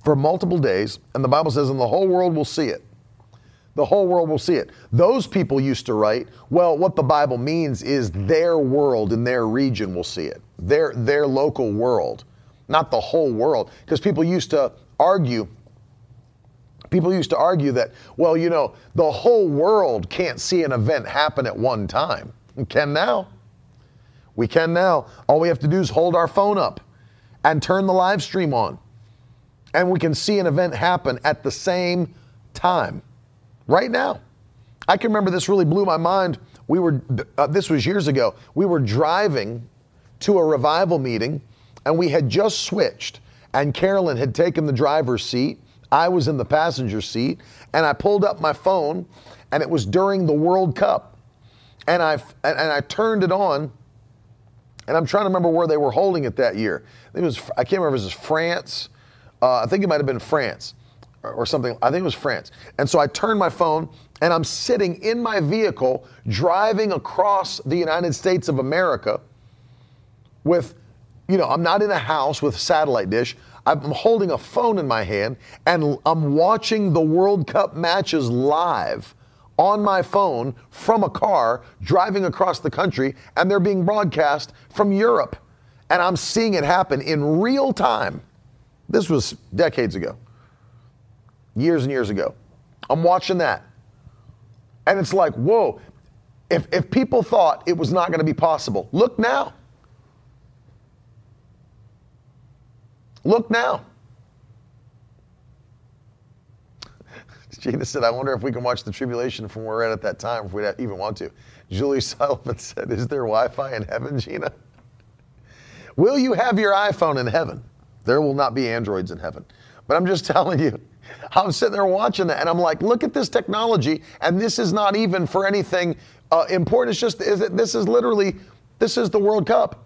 for multiple days. And the Bible says, and the whole world will see it. The whole world will see it. Those people used to write, well, what the Bible means is their world in their region will see it, their, their local world, not the whole world. Because people used to argue People used to argue that, well, you know, the whole world can't see an event happen at one time. We can now. We can now. All we have to do is hold our phone up and turn the live stream on. And we can see an event happen at the same time right now. I can remember this really blew my mind. We were, uh, this was years ago. We were driving to a revival meeting and we had just switched, and Carolyn had taken the driver's seat I was in the passenger seat and I pulled up my phone and it was during the World Cup. and I and I turned it on, and I'm trying to remember where they were holding it that year. I think it was I can't remember if it was France. Uh, I think it might have been France or, something. I think it was France. And so I turned my phone, and I'm sitting in my vehicle driving across the United States of America with, you know, I'm not in a house with satellite dish. I'm holding a phone in my hand, and I'm watching the World Cup matches live on my phone from a car driving across the country, and they're being broadcast from Europe. And I'm seeing it happen in real time. This was decades ago, years and years ago. I'm watching that. And it's like, whoa, if, if people thought it was not going to be possible, look now. Look now. Gina said, I wonder if we can watch the tribulation from where we're at at that time, if we even want to. Julie Sullivan said, Is there Wi Fi in heaven, Gina? Will you have your iPhone in heaven? There will not be Androids in heaven. But I'm just telling you, I'm sitting there watching that and I'm like, look at this technology. And this is not even for anything uh, important. It's just, is it, this is literally, this is the World Cup.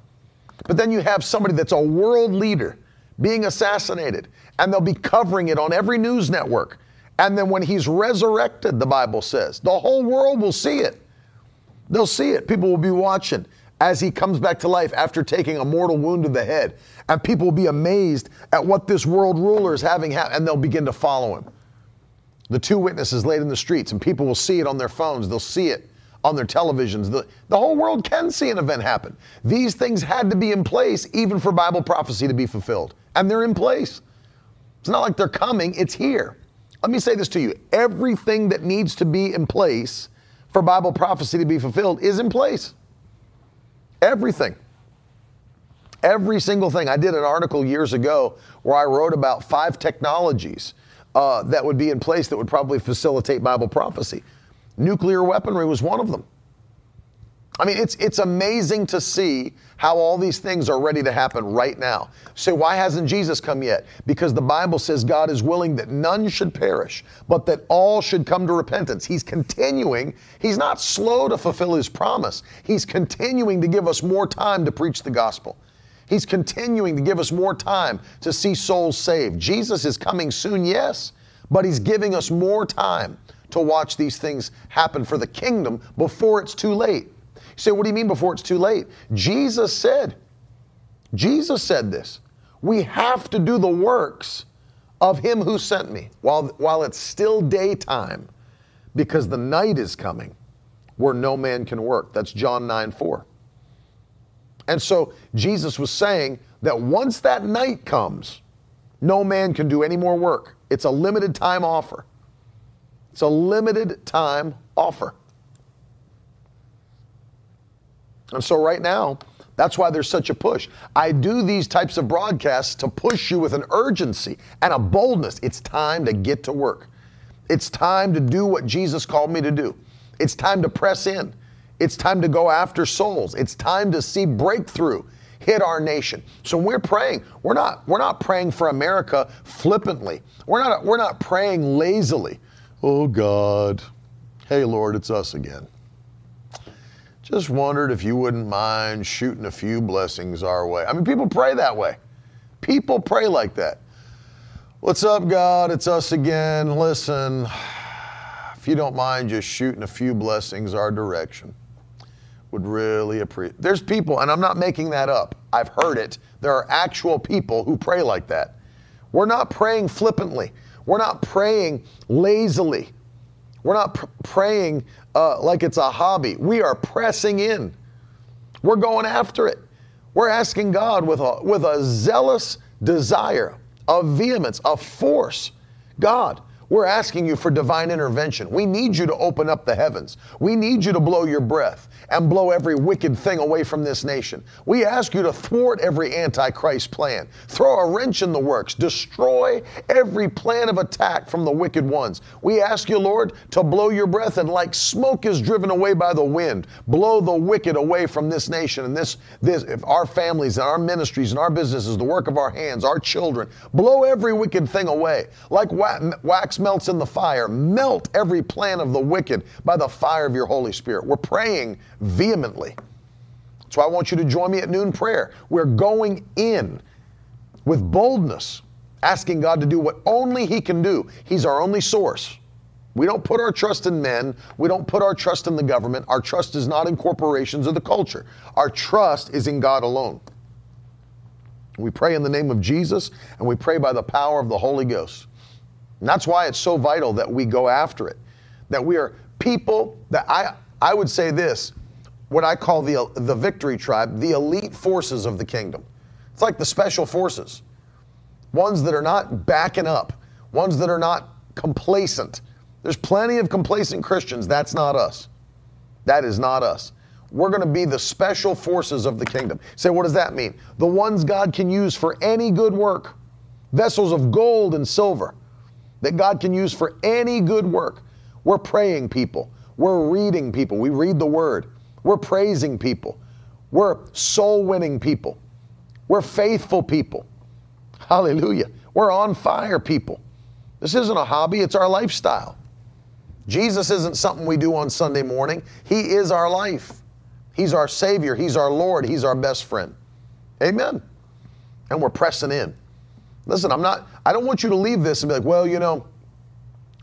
But then you have somebody that's a world leader being assassinated and they'll be covering it on every news network. And then when he's resurrected, the Bible says, the whole world will see it. They'll see it. People will be watching as he comes back to life after taking a mortal wound to the head. And people will be amazed at what this world ruler is having happen, and they'll begin to follow him. The two witnesses laid in the streets, and people will see it on their phones. They'll see it on their televisions. The, the whole world can see an event happen. These things had to be in place even for Bible prophecy to be fulfilled. And they're in place. It's not like they're coming, it's here. Let me say this to you everything that needs to be in place for Bible prophecy to be fulfilled is in place. Everything. Every single thing. I did an article years ago where I wrote about five technologies uh, that would be in place that would probably facilitate Bible prophecy. Nuclear weaponry was one of them. I mean, it's, it's amazing to see how all these things are ready to happen right now. So, why hasn't Jesus come yet? Because the Bible says God is willing that none should perish, but that all should come to repentance. He's continuing, He's not slow to fulfill His promise. He's continuing to give us more time to preach the gospel. He's continuing to give us more time to see souls saved. Jesus is coming soon, yes, but He's giving us more time to watch these things happen for the kingdom before it's too late. You say, what do you mean before it's too late? Jesus said, Jesus said this. We have to do the works of him who sent me while, while it's still daytime because the night is coming where no man can work. That's John 9 4. And so Jesus was saying that once that night comes, no man can do any more work. It's a limited time offer. It's a limited time offer. And so, right now, that's why there's such a push. I do these types of broadcasts to push you with an urgency and a boldness. It's time to get to work. It's time to do what Jesus called me to do. It's time to press in. It's time to go after souls. It's time to see breakthrough hit our nation. So we're praying, we're not we're not praying for America flippantly. We're not we're not praying lazily. Oh God. Hey Lord, it's us again. Just wondered if you wouldn't mind shooting a few blessings our way. I mean, people pray that way. People pray like that. What's up, God? It's us again. Listen, if you don't mind just shooting a few blessings our direction, would really appreciate. There's people, and I'm not making that up. I've heard it. There are actual people who pray like that. We're not praying flippantly. We're not praying lazily. We're not pr- praying uh, like it's a hobby. We are pressing in. We're going after it. We're asking God with a, with a zealous desire, a vehemence, a force. God, we're asking you for divine intervention. We need you to open up the heavens. We need you to blow your breath and blow every wicked thing away from this nation. We ask you to thwart every Antichrist plan, throw a wrench in the works, destroy every plan of attack from the wicked ones. We ask you, Lord, to blow your breath and like smoke is driven away by the wind, blow the wicked away from this nation and this, this our families and our ministries and our businesses, the work of our hands, our children, blow every wicked thing away. Like wax melts in the fire. Melt every plan of the wicked by the fire of your Holy Spirit. We're praying vehemently. So I want you to join me at noon prayer. We're going in with boldness, asking God to do what only He can do. He's our only source. We don't put our trust in men. We don't put our trust in the government. Our trust is not in corporations or the culture. Our trust is in God alone. We pray in the name of Jesus and we pray by the power of the Holy Ghost. And that's why it's so vital that we go after it. That we are people that I I would say this, what I call the the victory tribe, the elite forces of the kingdom. It's like the special forces. Ones that are not backing up, ones that are not complacent, there's plenty of complacent Christians. That's not us. That is not us. We're going to be the special forces of the kingdom. Say, what does that mean? The ones God can use for any good work, vessels of gold and silver that God can use for any good work. We're praying people. We're reading people. We read the word. We're praising people. We're soul winning people. We're faithful people. Hallelujah. We're on fire people. This isn't a hobby, it's our lifestyle. Jesus isn't something we do on Sunday morning. He is our life. He's our Savior. He's our Lord. He's our best friend. Amen. And we're pressing in. Listen, I'm not, I don't want you to leave this and be like, well, you know,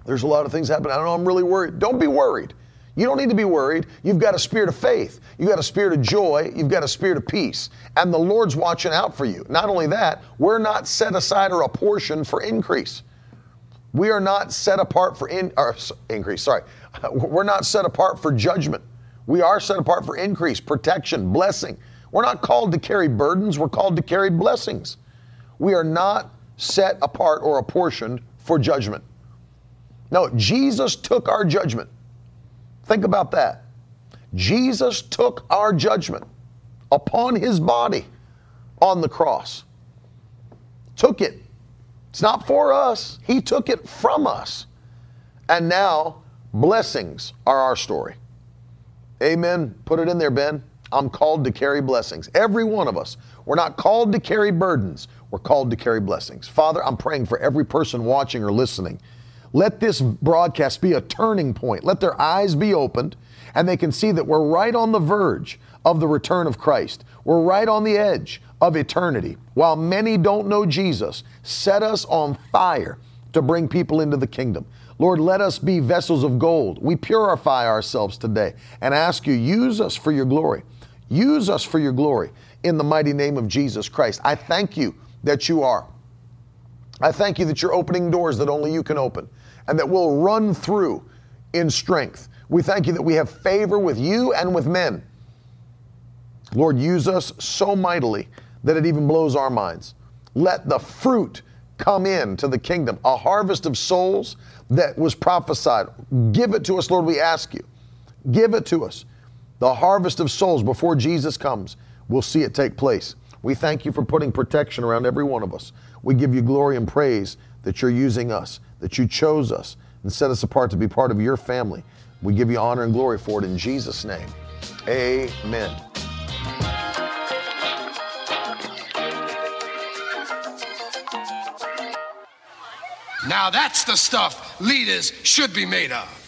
there's a lot of things happening. I don't know, I'm really worried. Don't be worried. You don't need to be worried. You've got a spirit of faith. You've got a spirit of joy. You've got a spirit of peace. And the Lord's watching out for you. Not only that, we're not set aside or a portion for increase. We are not set apart for in, increase, sorry. We're not set apart for judgment. We are set apart for increase, protection, blessing. We're not called to carry burdens, we're called to carry blessings. We are not set apart or apportioned for judgment. No, Jesus took our judgment. Think about that. Jesus took our judgment upon his body on the cross. Took it it's not for us. He took it from us. And now blessings are our story. Amen. Put it in there, Ben. I'm called to carry blessings. Every one of us. We're not called to carry burdens. We're called to carry blessings. Father, I'm praying for every person watching or listening. Let this broadcast be a turning point. Let their eyes be opened and they can see that we're right on the verge of the return of Christ. We're right on the edge of eternity. While many don't know Jesus, set us on fire to bring people into the kingdom. Lord, let us be vessels of gold. We purify ourselves today and ask you, use us for your glory. Use us for your glory in the mighty name of Jesus Christ. I thank you that you are. I thank you that you're opening doors that only you can open and that we'll run through in strength. We thank you that we have favor with you and with men. Lord, use us so mightily that it even blows our minds. Let the fruit come in to the kingdom, a harvest of souls that was prophesied. Give it to us, Lord, we ask you. Give it to us. The harvest of souls before Jesus comes, we'll see it take place. We thank you for putting protection around every one of us. We give you glory and praise that you're using us, that you chose us and set us apart to be part of your family. We give you honor and glory for it in Jesus' name. Amen. Now that's the stuff leaders should be made of.